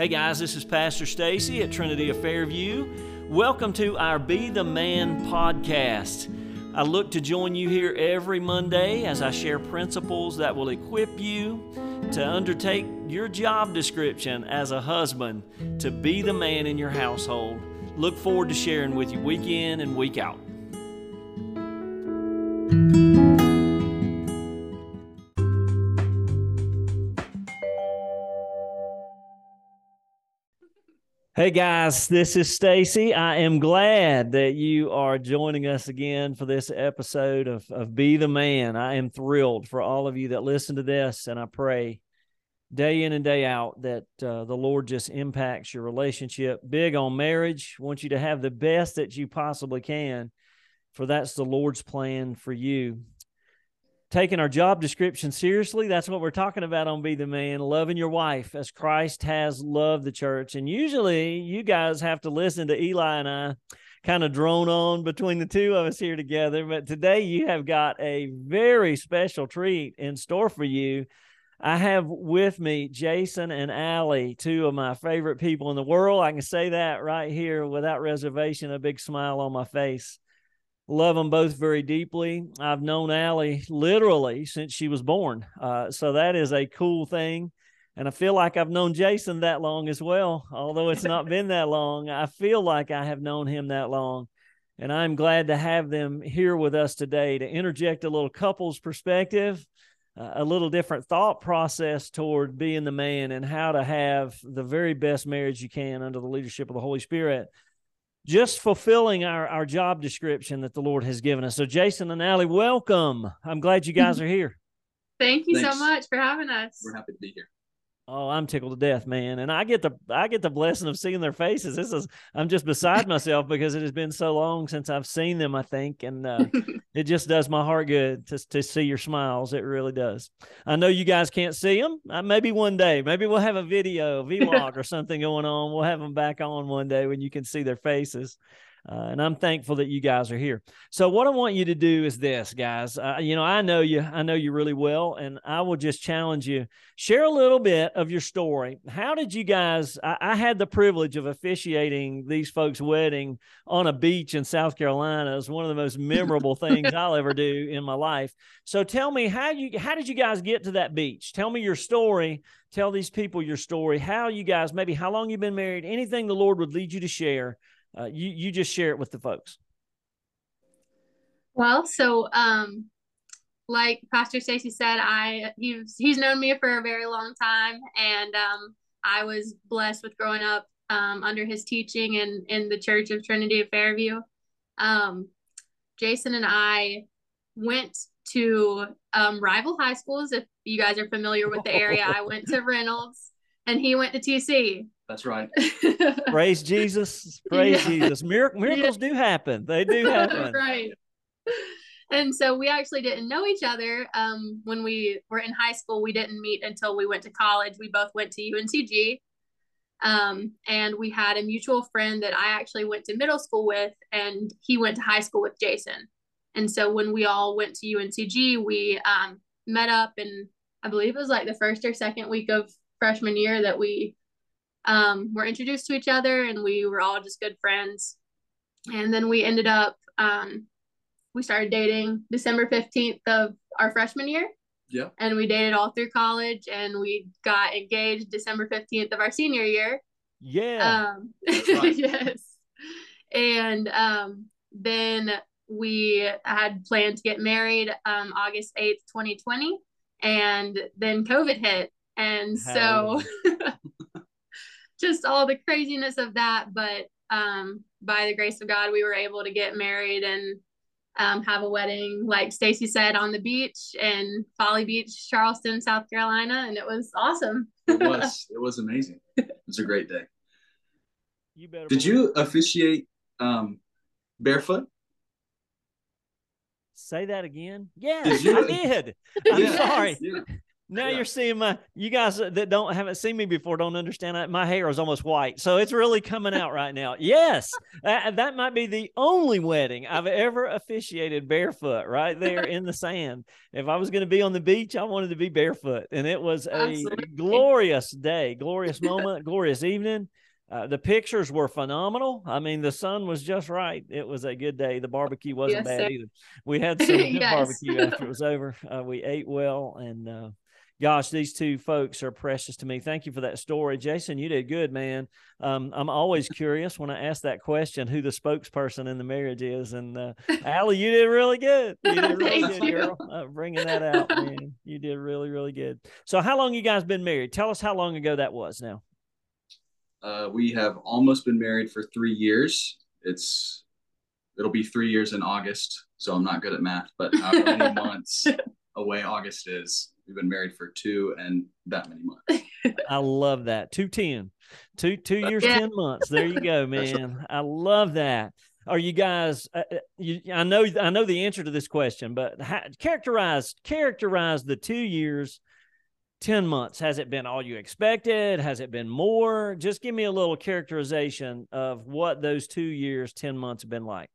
Hey guys, this is Pastor Stacey at Trinity of Fairview. Welcome to our Be the Man podcast. I look to join you here every Monday as I share principles that will equip you to undertake your job description as a husband to be the man in your household. Look forward to sharing with you week in and week out. Hey guys, this is Stacey. I am glad that you are joining us again for this episode of, of Be the Man. I am thrilled for all of you that listen to this, and I pray day in and day out that uh, the Lord just impacts your relationship. Big on marriage, want you to have the best that you possibly can, for that's the Lord's plan for you taking our job description seriously. That's what we're talking about on Be the Man, loving your wife as Christ has loved the church. And usually you guys have to listen to Eli and I kind of drone on between the two of us here together. But today you have got a very special treat in store for you. I have with me Jayson and Allie, two of my favorite people in the world. I can say that right here without reservation, a big smile on my face love them both very deeply. I've known Allie literally since she was born. Uh, so that is a cool thing. And I feel like I've known Jayson that long as well. Although it's not been that long, I feel like I have known him that long. And I'm glad to have them here with us today to interject a little couples perspective, uh, a little different thought process toward being the man and how to have the very best marriage you can under the leadership of the Holy Spirit just fulfilling our, our job description that the Lord has given us. So, Jayson and Allie, welcome. I'm glad you guys are here. Thank you Thanks. so much for having us. We're happy to be here. Oh, I'm tickled to death, man. And I get the I get the blessing of seeing their faces. This is I'm just beside myself because it has been so long since I've seen them, I think. And uh, it just does my heart good to, to see your smiles. It really does. I know you guys can't see them. Uh, maybe one day, maybe we'll have a video, vlog or something going on. We'll have them back on one day when you can see their faces. Uh, and I'm thankful that you guys are here. So what I want you to do is this, guys. Uh, you know, I know you, I know you really well, and I will just challenge you. Share a little bit of your story. How did you guys? I, I had the privilege of officiating these folks' wedding on a beach in South Carolina. It's one of the most memorable things I'll ever do in my life. So tell me how you, how did you guys get to that beach? Tell me your story. Tell these people your story. How you guys, maybe how long you've been married. Anything the Lord would lead you to share uh, you you just share it with the folks. Well, so um, like Pastor Stacey said, I he's he's known me for a very long time, and um, I was blessed with growing up um, under his teaching and in the Church of Trinity of Fairview. Um, Jayson and I went to um, rival high schools. If you guys are familiar with the area, I went to Reynolds, and he went to TC. That's right. Praise Jesus. Praise yeah. Jesus. Mir- miracles yeah. do happen. They do happen. right. And so we actually didn't know each other um, when we were in high school. We didn't meet until we went to college. We both went to UNCG. Um, and we had a mutual friend that I actually went to middle school with, and he went to high school with Jayson. And so when we all went to UNCG, we um, met up, and I believe it was like the first or second week of freshman year that we um, were introduced to each other and we were all just good friends. And then we ended up, um, we started dating December 15th of our freshman year. Yeah. And we dated all through college and we got engaged December 15th of our senior year. Yeah. Um, right. yes. And um, then we had planned to get married um, August 8th, 2020. And then COVID hit. And so just all the craziness of that. But um, by the grace of God, we were able to get married and um, have a wedding, like Stacey said, on the beach in Folly Beach, Charleston, South Carolina, and it was awesome. it was. It was amazing. It was a great day. You better. Did you officiate um, barefoot? Say that again. Yeah, did I did. I'm yeah, sorry. Yeah. Now Yeah. you're seeing my. You guys that don't haven't seen me before don't understand. that My hair is almost white, so it's really coming out right now. Yes, that, that might be the only wedding I've ever officiated barefoot, right there in the sand. If I was going to be on the beach, I wanted to be barefoot, and it was a Absolutely. glorious day, glorious moment, glorious evening. Uh, the pictures were phenomenal. I mean, the sun was just right. It was a good day. The barbecue wasn't Yes, bad sir. either. We had some good Yes. barbecue after it was over. Uh, we ate well, and uh, gosh, these two folks are precious to me. Thank you for that story, Jayson. You did good, man. Um, I'm always curious when I ask that question who the spokesperson in the marriage is, and uh, Allie, you did really good. You did really Thank good, you. girl. Uh, bringing that out, man. You did really, really good. So, how long you guys been married? Tell us how long ago that was. Now. Uh, we have almost been married for three years. It's it'll be three years in August, so I'm not good at math, but however many months away August is, we've been married for two and that many months. I love that. Two ten, two two years, Yeah. ten months. There you go, That's right. man. I love that. Are you guys? Uh, uh, you, I know, I know the answer to this question, but how, characterize characterize the two years, ten months. Has it been all you expected? Has it been more? Just give me a little characterization of what those two years, ten months have been like.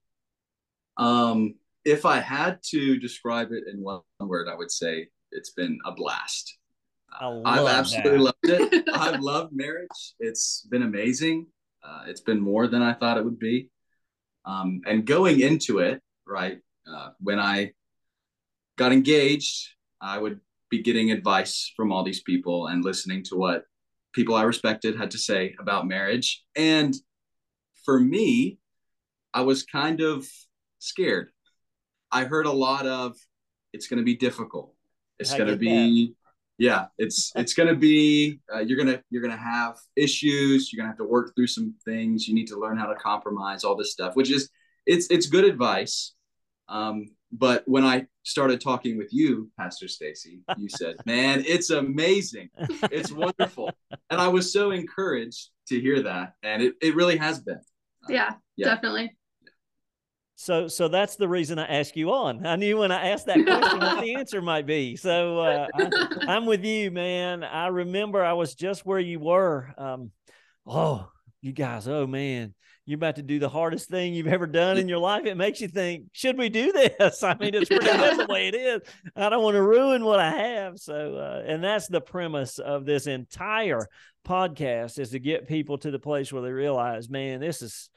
Um, if I had to describe it in one word, I would say it's been a blast. I Uh, I've absolutely that. loved it. I've loved marriage. It's been amazing. Uh, it's been more than I thought it would be. Um, and going into it, right, uh, when I got engaged, I would be getting advice from all these people and listening to what people I respected had to say about marriage. And for me, I was kind of scared. I heard a lot of it's going to be difficult. It's I going to get be yeah, it's it's going to be uh, you're going to you're going to have issues, you're going to have to work through some things, you need to learn how to compromise all this stuff, which is it's it's good advice. Um but when I started talking with you, Pastor Stacey, you said, "Man, it's amazing. It's wonderful." and I was so encouraged to hear that, and it, it really has been. yeah, Yeah. definitely. So, so that's the reason I asked you on. I knew when I asked that question what the answer might be. So, uh, I, I'm with you, man. I remember I was just where you were. Um, oh, you guys, oh man, you're about to do the hardest thing you've ever done in your life. It makes you think, should we do this? I mean, it's pretty good the way it is. I don't want to ruin what I have. So, uh, and that's the premise of this entire podcast is to get people to the place where they realize, man, this is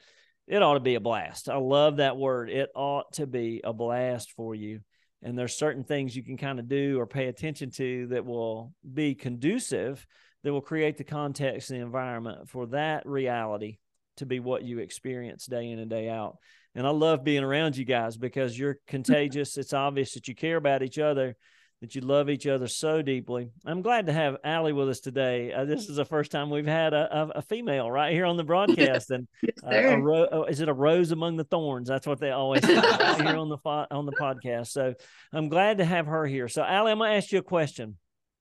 it ought to be a blast. I love that word. It ought to be a blast for you. And there's certain things you can kind of do or pay attention to that will be conducive, that will create the context and the environment for that reality to be what you experience day in and day out. And I love being around you guys because you're contagious. It's obvious that you care about each other, that you love each other so deeply. I'm glad to have Allie with us today. Uh, this is the first time we've had a, a, a female right here on the broadcast, and Yes, uh, ro- oh, is it a rose among the thorns? That's what they always say right here on the fo- on the podcast. So I'm glad to have her here. So Allie, I'm going to ask you a question.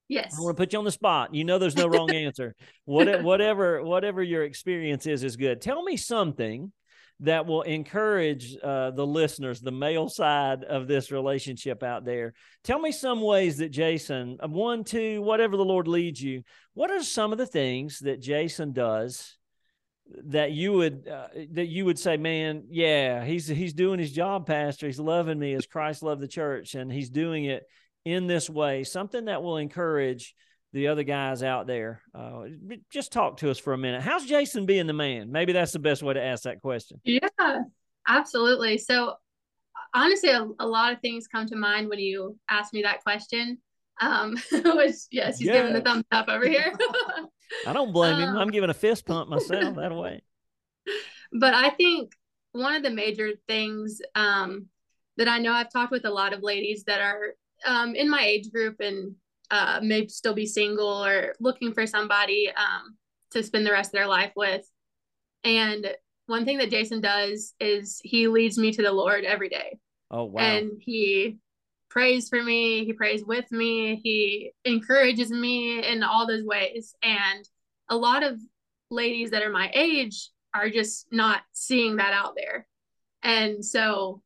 yes. I want to put you on the spot. You know, there's no wrong answer. What, whatever, whatever your experience is, is good. Tell me something that will encourage uh, the listeners, the male side of this relationship out there. Tell me some ways that Jayson, uh, one, two, whatever the Lord leads you. What are some of the things that Jayson does? that you would uh, that you would say man yeah he's he's doing his job pastor he's loving me as christ loved the church and he's doing it in this way something that will encourage the other guys out there uh, just talk to us for a minute how's jayson being the man maybe that's the best way to ask that question Yeah, absolutely. So honestly, a, a lot of things come to mind when you ask me that question. Um, which yes, he's giving the thumbs up over here. i don't blame him Um, i'm giving a fist pump myself that way but I think one of the major things um, that I know I've talked with a lot of ladies that are um, in my age group and uh, may still be single or looking for somebody um, to spend the rest of their life with. And one thing that Jayson does is he leads me to the Lord every day. oh wow and he prays for me he prays with me he encourages me in all those ways and a lot of ladies that are my age are just not seeing that out there and so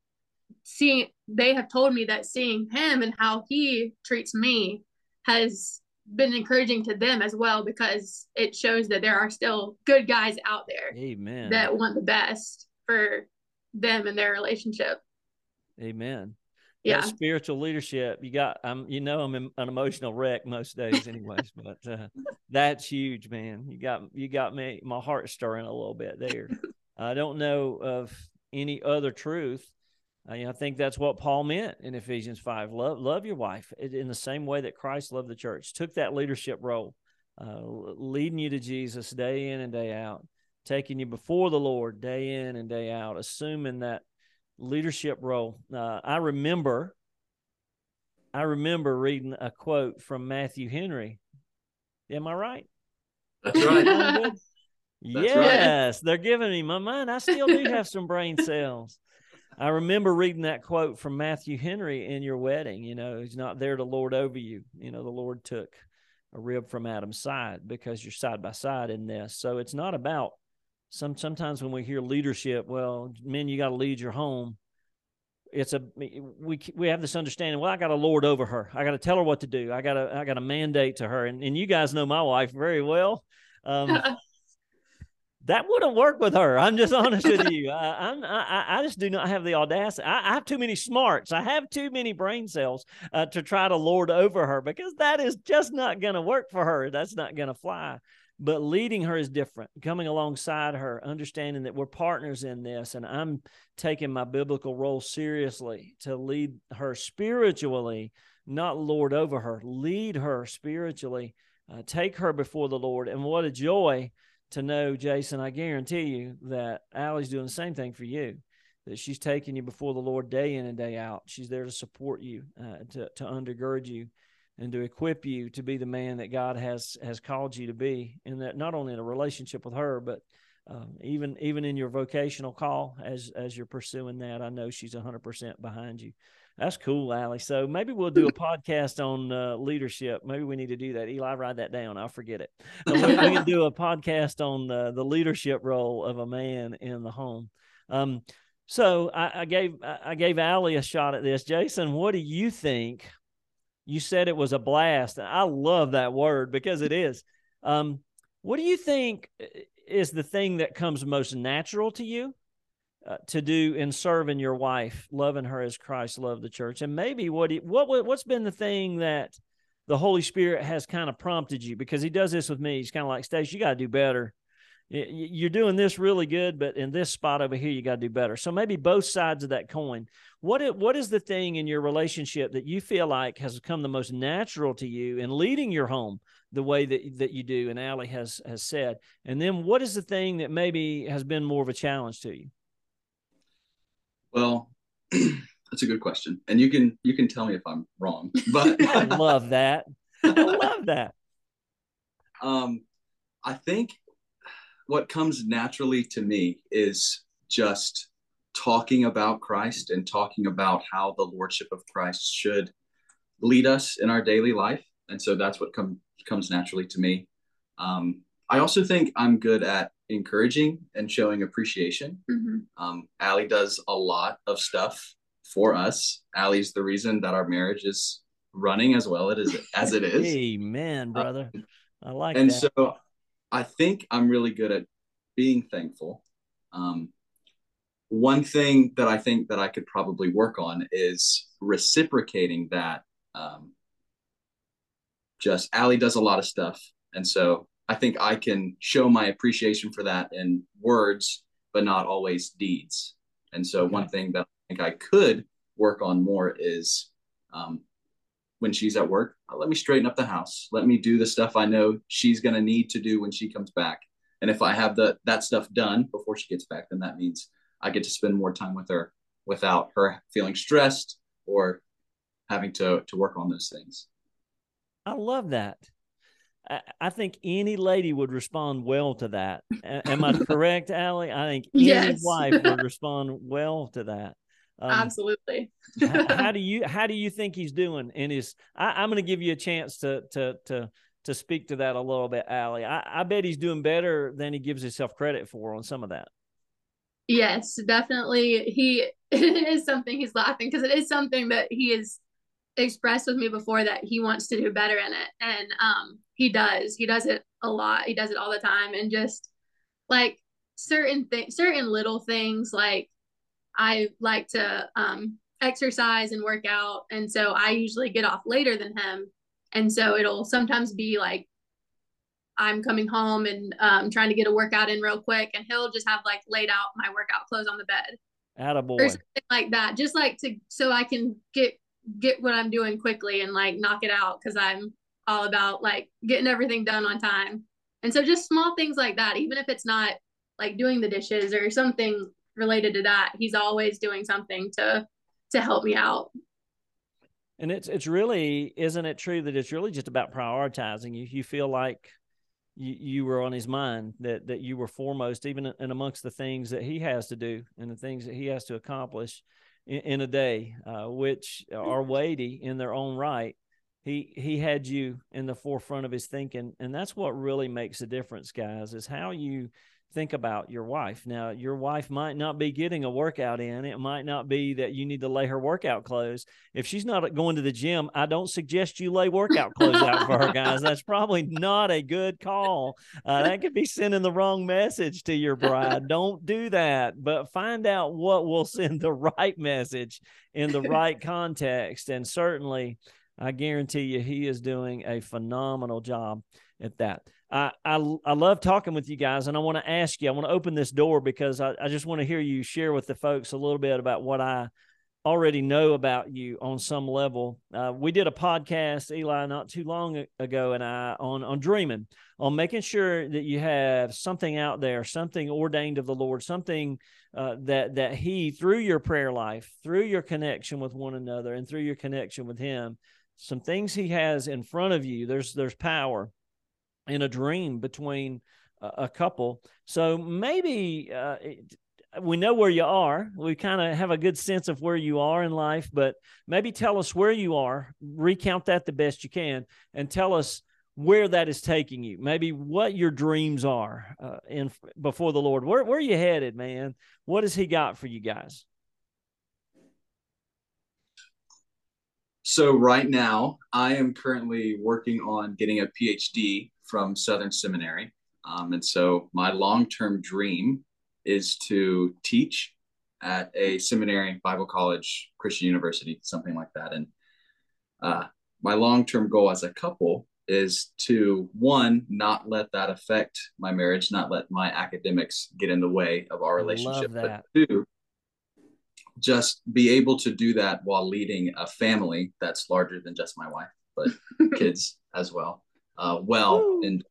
seeing they have told me that seeing him and how he treats me has been encouraging to them as well because it shows that there are still good guys out there Amen. that want the best for them and their relationship. Amen. Yeah. That spiritual leadership. You got. I'm. You know, I'm an emotional wreck most days, anyways. but uh, that's huge, man. You got. You got me. My heart stirring a little bit there. I don't know of any other truth. I, I think that's what Paul meant in Ephesians five. Love, love your wife in the same way that Christ loved the church. Took that leadership role, uh, leading you to Jesus day in and day out, taking you before the Lord day in and day out, assuming that leadership role. Uh, I remember, I remember reading a quote from Matthew Henry. Am I right? That's right. Yes, right. they're giving me my mind. I still do have some brain cells. I remember reading that quote from Matthew Henry in your wedding. You know, he's not there to lord over you. You know, the Lord took a rib from Adam's side because you're side by side in this. So it's not about some sometimes when we hear leadership, well, men, you got to lead your home. It's a we we have this understanding. Well, I got to lord over her. I got to tell her what to do. I got to I got to mandate to her. And and you guys know my wife very well. Um, that wouldn't work with her. I'm just honest with you. I, I'm, I, I just do not have the audacity. I, I, have too many smarts. I have too many brain cells uh, to try to lord over her because that is just not going to work for her. That's not going to fly but leading her is different coming alongside her understanding that we're partners in this and i'm taking my biblical role seriously to lead her spiritually not lord over her lead her spiritually uh, take her before the lord and what a joy to know jayson i guarantee you that allie's doing the same thing for you that she's taking you before the lord day in and day out. She's there to support you uh, to, to undergird you and to equip you to be the man that God has has called you to be, and that not only in a relationship with her, but um, even even in your vocational call as as you're pursuing that. I know she's 100% behind you. That's cool, Allie. So maybe we'll do a podcast on uh, leadership. Maybe we need to do that. Eli, write that down. I'll forget it. we, can do a podcast on the, the leadership role of a man in the home. Um, so I, I gave I gave Allie a shot at this. Jayson, what do you think you said it was a blast. I love that word because it is. Um, what do you think is the thing that comes most natural to you uh, to do in serving your wife, loving her as Christ loved the church? And maybe what he, what what's been the thing that the Holy Spirit has kind of prompted you? Because He does this with me. He's kind of like, Stace, you got to do better you're doing this really good, but in this spot over here, you got to do better. So maybe both sides of that coin. What is, what is the thing in your relationship that you feel like has come the most natural to you in leading your home the way that that you do? And Allie has has said. And then what is the thing that maybe has been more of a challenge to you? Well, that's a good question, and you can you can tell me if I'm wrong. But I love that. I love that. Um, I think what comes naturally to me is just talking about Christ and talking about how the lordship of Christ should lead us in our daily life. And so that's what com- comes naturally to me. Um, I also think I'm good at encouraging and showing appreciation. Mm-hmm. Um, Allie does a lot of stuff for us. Allie's the reason that our marriage is running as well as it, as it is. Amen, brother. I like that. and that. so I think I'm really good at being thankful. Um, one thing that I think that I could probably work on is reciprocating that. Um, just Allie does a lot of stuff, and so I think I can show my appreciation for that in words, but not always deeds. And so okay. one thing that I think I could work on more is um, when she's at work, oh, let me straighten up the house. Let me do the stuff I know she's going to need to do when she comes back. And if I have the that stuff done before she gets back, then that means I get to spend more time with her without her feeling stressed or having to to work on those things. I love that. I, think any lady would respond well to that. Am I correct, Allie? I think any yes. wife would respond well to that. Um, Absolutely. how, how, do you how do you think he's doing in his? I, am going to give you a chance to to to to speak to that a little bit, Allie. I, I bet he's doing better than he gives himself credit for on some of that. Yes, definitely. He it is something he's laughing because it is something that he has expressed with me before that he wants to do better in it and um he does he does it a lot he does it all the time and just like certain things certain little things like i like to um exercise and work out and so i usually get off later than him and so it'll sometimes be like i'm coming home and um trying to get a workout in real quick and he'll just have like laid out my workout clothes on the bed Attaboy. or something like that just like to so i can get get what I'm doing quickly and like knock it out because I'm all about like getting everything done on time. And so just small things like that, even if it's not like doing the dishes or something related to that, he's always doing something to to help me out. And it's it's really isn't it true that it's really just about prioritizing you? You feel like you, you were on his mind that that you were foremost even in amongst the things that he has to do and the things that he has to accomplish in, in a day, uh, which are weighty in their own right. He he had you in the forefront of his thinking, and that's what really makes a difference, guys. Is how you think about your wife. Now, your wife might not be getting a workout in. It might not be that you need to lay her workout clothes. If she's not going to the gym, I don't suggest you lay workout clothes out for her, guys. That's probably not a good call. Uh, that could be sending the wrong message to your bride. Don't do that, but find out what will send the right message in the right context. And certainly, I guarantee you, he is doing a phenomenal job at that. I, I, love talking with you guys, and I want to ask you. I want to open this door because I, I just want to hear you share with the folks a little bit about what I already know about you on some level. Uh, we did a podcast, Eli, not too long ago, and I on on dreaming, on making sure that you have something out there, something ordained of the Lord, something uh, that that He through your prayer life, through your connection with one another, and through your connection with Him, some things He has in front of you. There's there's power in a dream between a, a couple. So maybe uh, it, we know where you are. We kind of have a good sense of where you are in life, but maybe tell us where you are, recount that the best you can, and tell us where that is taking you. Maybe what your dreams are uh, in before the Lord. Where where are you headed, man? What has He got for you guys? So right now, I am currently working on getting a PhD from Southern Seminary. Um, and so my long term dream is to teach at a seminary, Bible college, Christian university, something like that. And uh, my long term goal as a couple is to one, not let that affect my marriage, not let my academics get in the way of our relationship. But two, just be able to do that while leading a family that's larger than just my wife, but kids as well uh, well and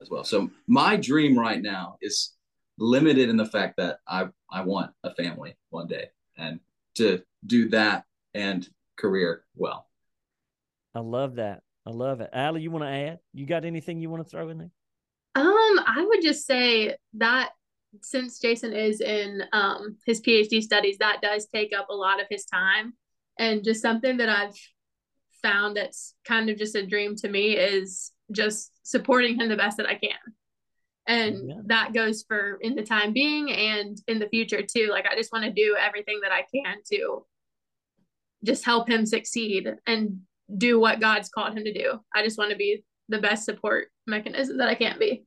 as well. So my dream right now is limited in the fact that I I want a family one day and to do that and career well. I love that. I love it. Allie, you want to add? You got anything you want to throw in there? Um, I would just say that since Jayson is in um his PhD studies, that does take up a lot of his time. And just something that I've found that's kind of just a dream to me is just supporting him the best that I can. And yeah. that goes for in the time being and in the future too. Like I just want to do everything that I can to just help him succeed and do what God's called him to do. I just want to be the best support mechanism that I can be.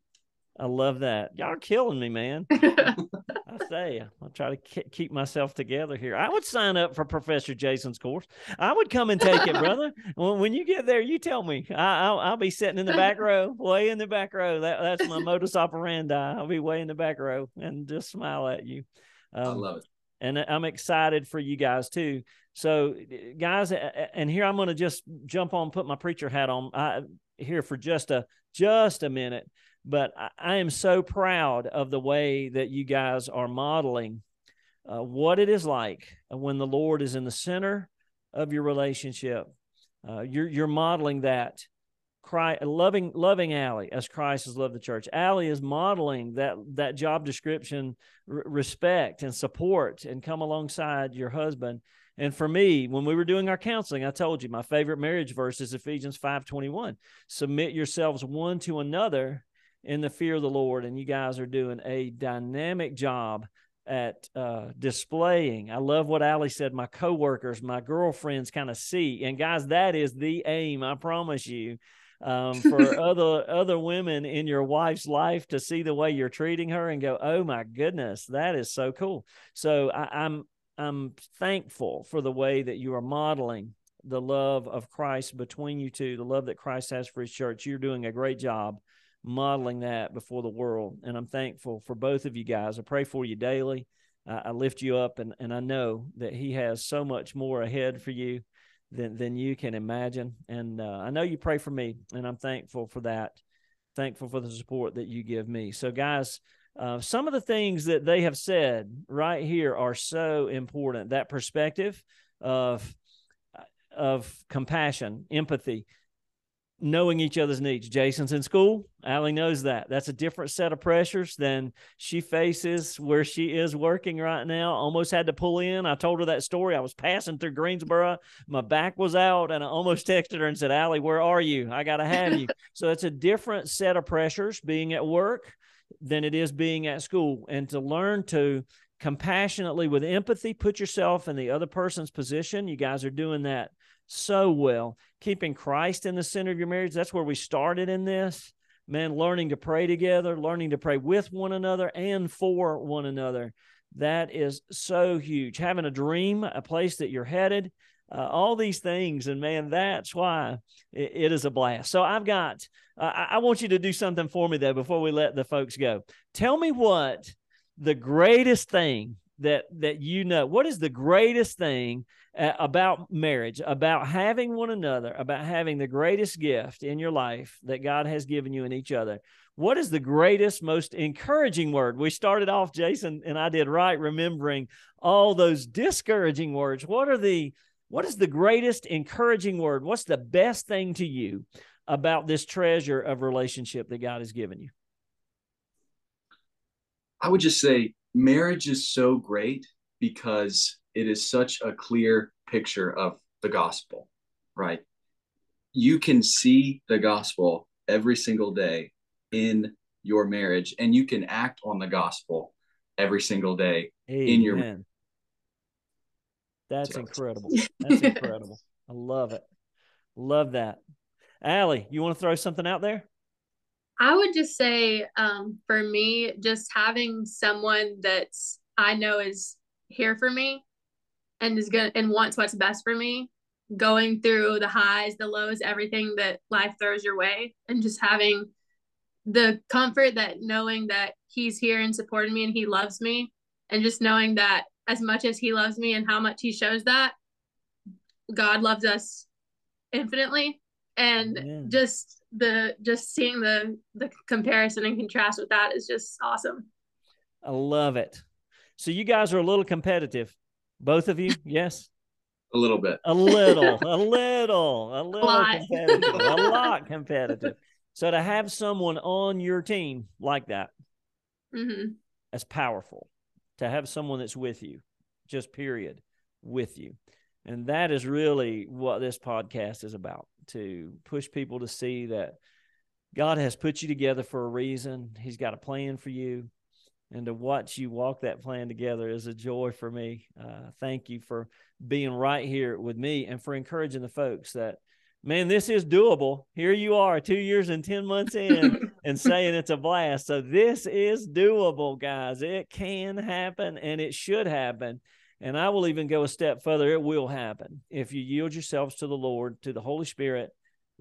I love that. Y'all are killing me, man. I say, I'll try to keep myself together here. I would sign up for Professor Jayson's course. I would come and take it, brother. when you get there, you tell me. I, will I'll be sitting in the back row, way in the back row. That, that's my modus operandi. I'll be way in the back row and just smile at you. Um, I love it. And I'm excited for you guys too. So, guys, and here I'm going to just jump on, put my preacher hat on I, here for just a just a minute but I, I am so proud of the way that you guys are modeling uh, what it is like when the Lord is in the center of your relationship. Uh, you're you're modeling that. Loving loving Allie as Christ has loved the church. Allie is modeling that that job description, r- respect and support, and come alongside your husband. And for me, when we were doing our counseling, I told you my favorite marriage verse is Ephesians five twenty one. Submit yourselves one to another in the fear of the Lord, and you guys are doing a dynamic job at uh, displaying. I love what Allie said. My coworkers, my girlfriends, kind of see. And guys, that is the aim. I promise you. Um, for other other women in your wife's life to see the way you're treating her and go, oh my goodness, that is so cool. So I, I'm I'm thankful for the way that you are modeling the love of Christ between you two, the love that Christ has for his church. You're doing a great job modeling that before the world. And I'm thankful for both of you guys. I pray for you daily. Uh, I lift you up, and, and I know that he has so much more ahead for you than, than you can imagine. And uh, I know you pray for me, and I'm thankful for that. Thankful for the support that you give me. So, guys, uh, some of the things that they have said right here are so important. That perspective of of compassion, empathy, knowing each other's needs. Jayson's in school. Allie knows that. That's a different set of pressures than she faces where she is working right now. Almost had to pull in. I told her that story. I was passing through Greensboro. My back was out, and I almost texted her and said, Allie, where are you? I got to have you. so it's a different set of pressures being at work than it is being at school. And to learn to compassionately, with empathy, put yourself in the other person's position. You guys are doing that so well. Keeping Christ in the center of your marriage. That's where we started in this. Man, learning to pray together, learning to pray with one another and for one another. That is so huge. Having a dream, a place that you're headed, uh, all these things. And man, that's why it, it is a blast. So I've got, uh, I want you to do something for me though before we let the folks go. Tell me what the greatest thing that that you know. What is the greatest thing uh, about marriage, about having one another, about having the greatest gift in your life that God has given you in each other. What is the greatest, most encouraging word? We started off, Jayson and I did right, remembering all those discouraging words. What are the what is the greatest encouraging word? What's the best thing to you about this treasure of relationship that God has given you? I would just say marriage is so great because it is such a clear picture of the gospel, right? You can see the gospel every single day in your marriage, and you can act on the gospel every single day Amen. in your marriage. That's so. incredible. That's incredible. I love it. Love that. Allie, you want to throw something out there? I would just say, um, for me, just having someone that's I know is here for me and is gonna and wants what's best for me going through the highs the lows everything that life throws your way and just having the comfort that knowing that he's here and supporting me and he loves me and just knowing that as much as he loves me and how much he shows that god loves us infinitely and Amen. just the just seeing the the comparison and contrast with that is just awesome i love it so you guys are a little competitive both of you, yes. A little bit. A little, a little, a little a competitive, a lot competitive. So to have someone on your team like that, mm-hmm. that's powerful. To have someone that's with you, just period, with you. And that is really what this podcast is about to push people to see that God has put you together for a reason. He's got a plan for you and to watch you walk that plan together is a joy for me. Uh, thank you for being right here with me and for encouraging the folks that, man, this is doable. Here you are, two years and 10 months in, and saying it's a blast. So, this is doable, guys. It can happen and it should happen. And I will even go a step further. It will happen if you yield yourselves to the Lord, to the Holy Spirit,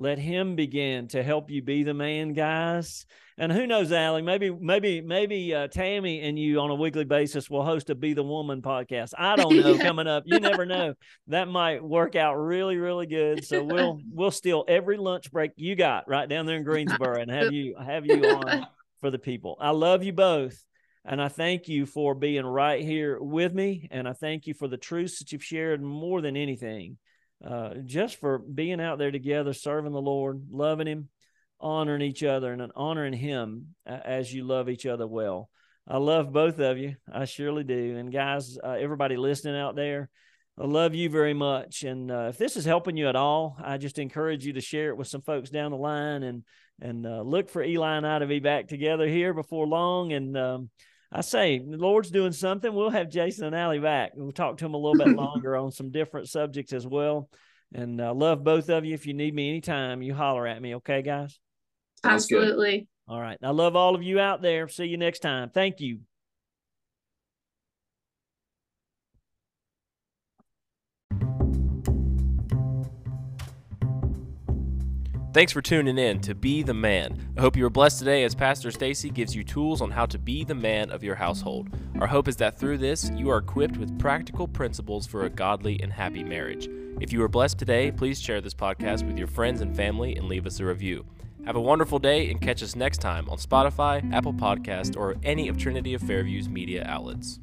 let him begin to help you be the man, guys. And who knows, Allie? Maybe, maybe, maybe uh, Tammy and you on a weekly basis will host a "Be the Woman" podcast. I don't know yeah. coming up. You never know. That might work out really, really good. So we'll we'll steal every lunch break you got right down there in Greensboro and have you have you on for the people. I love you both. And I thank you for being right here with me. And I thank you for the truths that you've shared more than anything uh, just for being out there together, serving the Lord, loving Him, honoring each other, and honoring Him as you love each other well. I love both of you. I surely do. And guys, uh, everybody listening out there, I love you very much. And uh, if this is helping you at all, I just encourage you to share it with some folks down the line and and uh, look for Eli and I to be back together here before long. And um, I say the Lord's doing something. We'll have Jayson and Allie back. We'll talk to them a little bit longer on some different subjects as well. And I uh, love both of you. If you need me anytime, you holler at me. Okay, guys? Absolutely. All right. I love all of you out there. See you next time. Thank you. Thanks for tuning in to Be the Man. I hope you were blessed today as Pastor Stacey gives you tools on how to be the man of your household. Our hope is that through this, you are equipped with practical principles for a godly and happy marriage. If you were blessed today, please share this podcast with your friends and family and leave us a review. Have a wonderful day and catch us next time on Spotify, Apple Podcast, or any of Trinity of Fairview's media outlets.